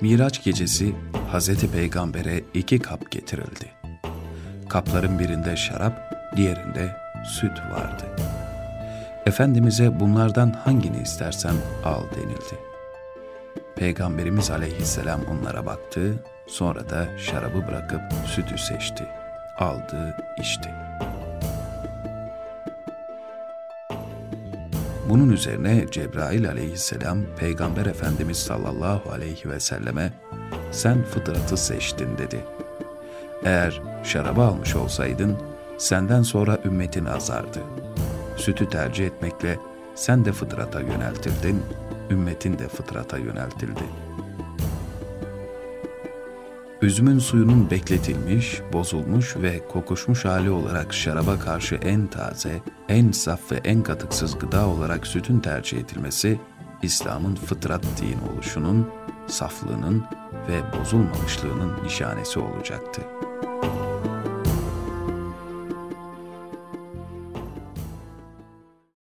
Miraç gecesi Hazreti Peygamber'e iki kap getirildi. Kapların birinde şarap, diğerinde süt vardı. Efendimiz'e bunlardan hangini istersen al denildi. Peygamberimiz aleyhisselam onlara baktı, sonra da şarabı bırakıp sütü seçti. Aldı, içti. Bunun üzerine Cebrail aleyhisselam Peygamber Efendimiz sallallahu aleyhi ve selleme sen fıtratı seçtin dedi. Eğer şarabı almış olsaydın senden sonra ümmetin azardı. Sütü tercih etmekle sen de fıtrata yöneltildin, ümmetin de fıtrata yöneltildi. Üzümün suyunun bekletilmiş, bozulmuş ve kokuşmuş hali olarak şaraba karşı en taze, en saf ve en katıksız gıda olarak sütün tercih edilmesi, İslam'ın fıtrat din oluşunun, saflığının ve bozulmamışlığının nişanesi olacaktı.''